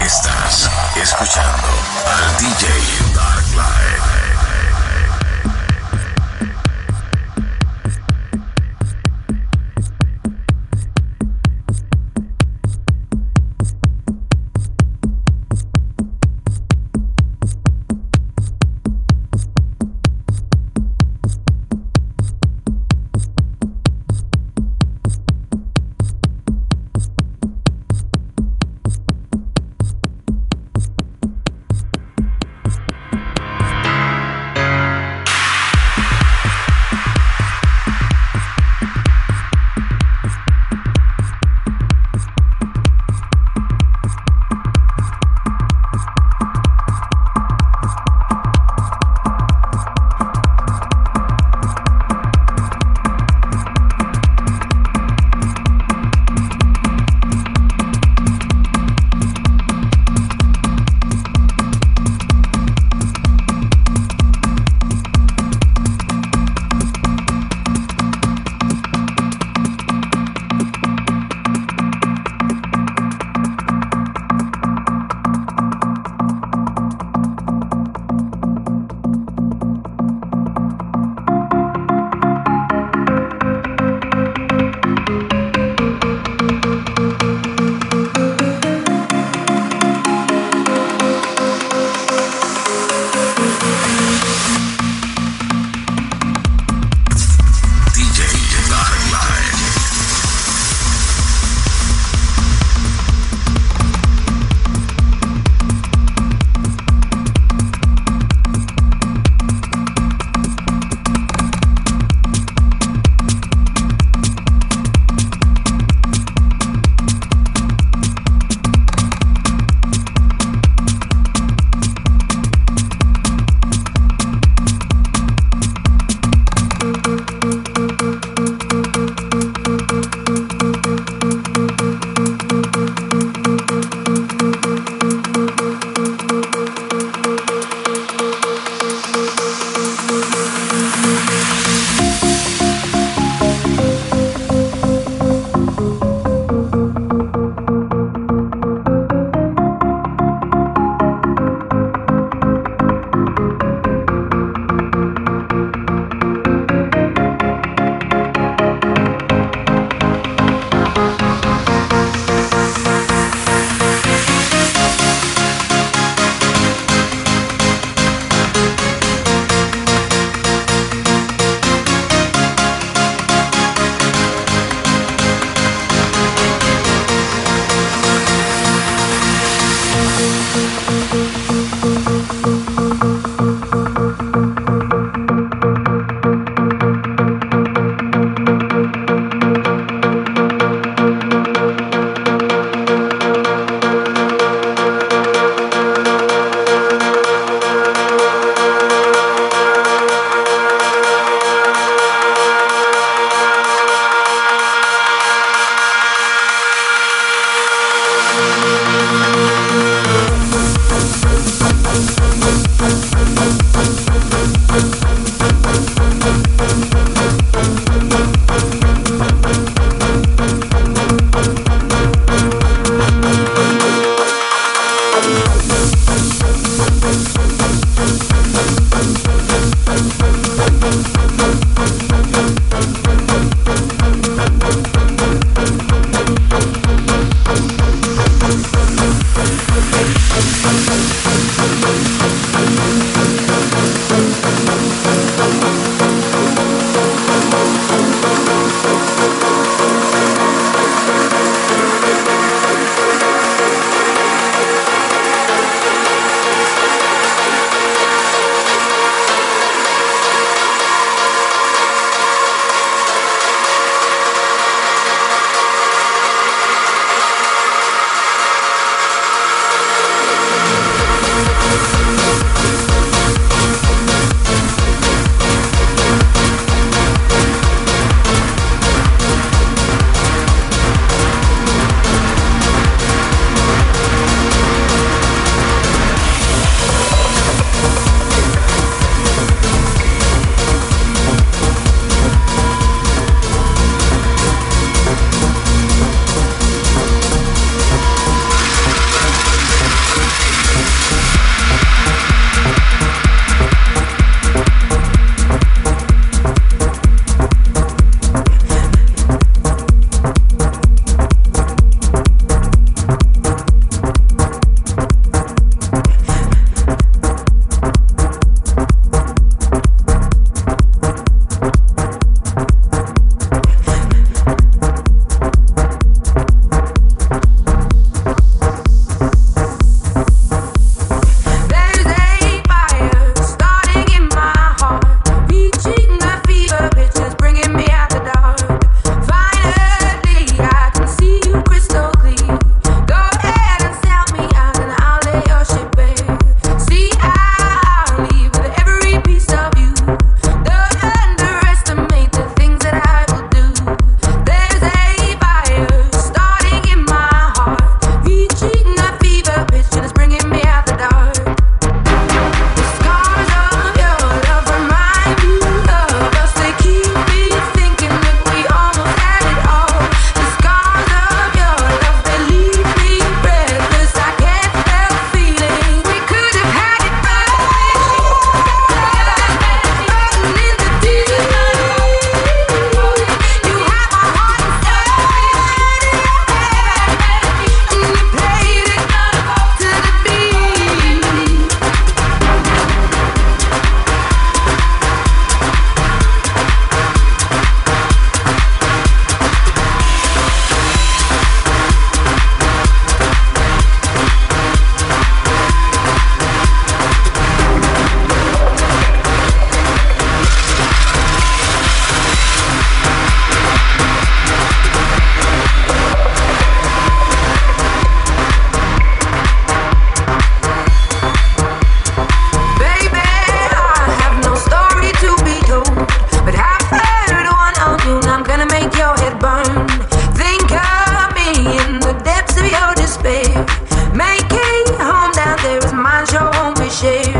Estás escuchando al DJ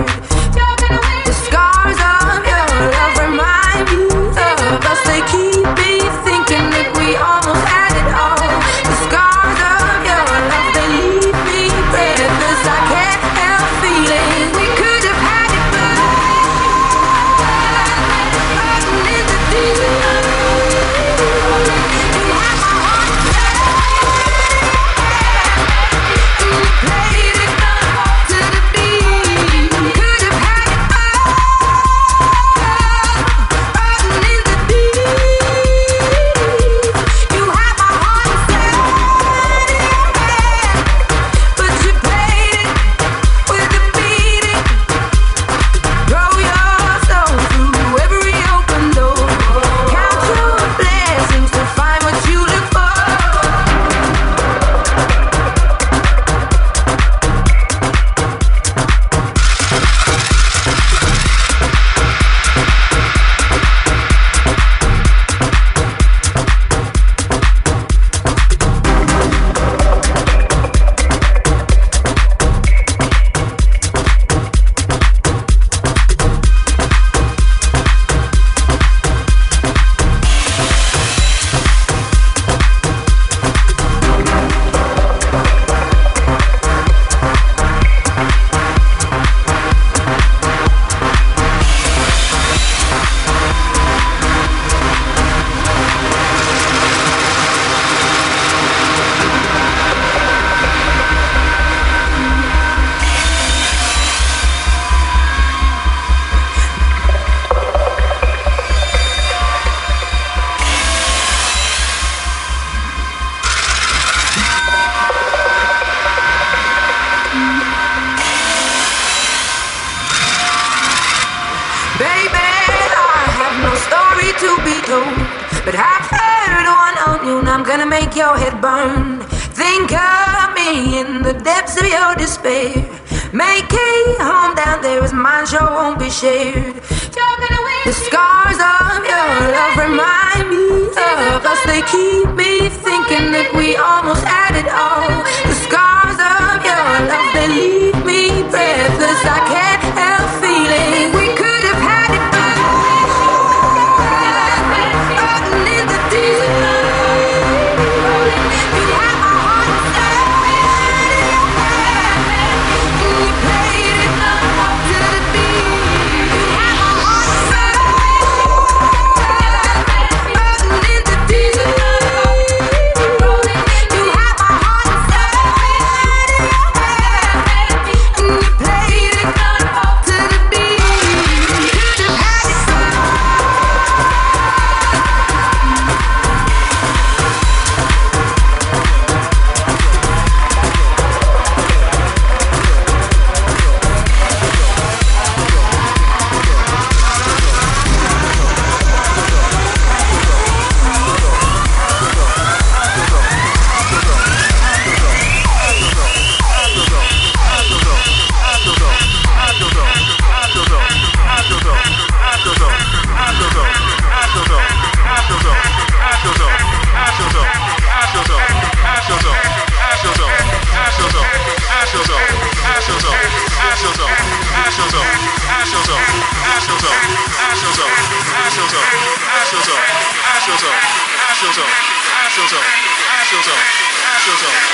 Oh.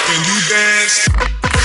Can you dance?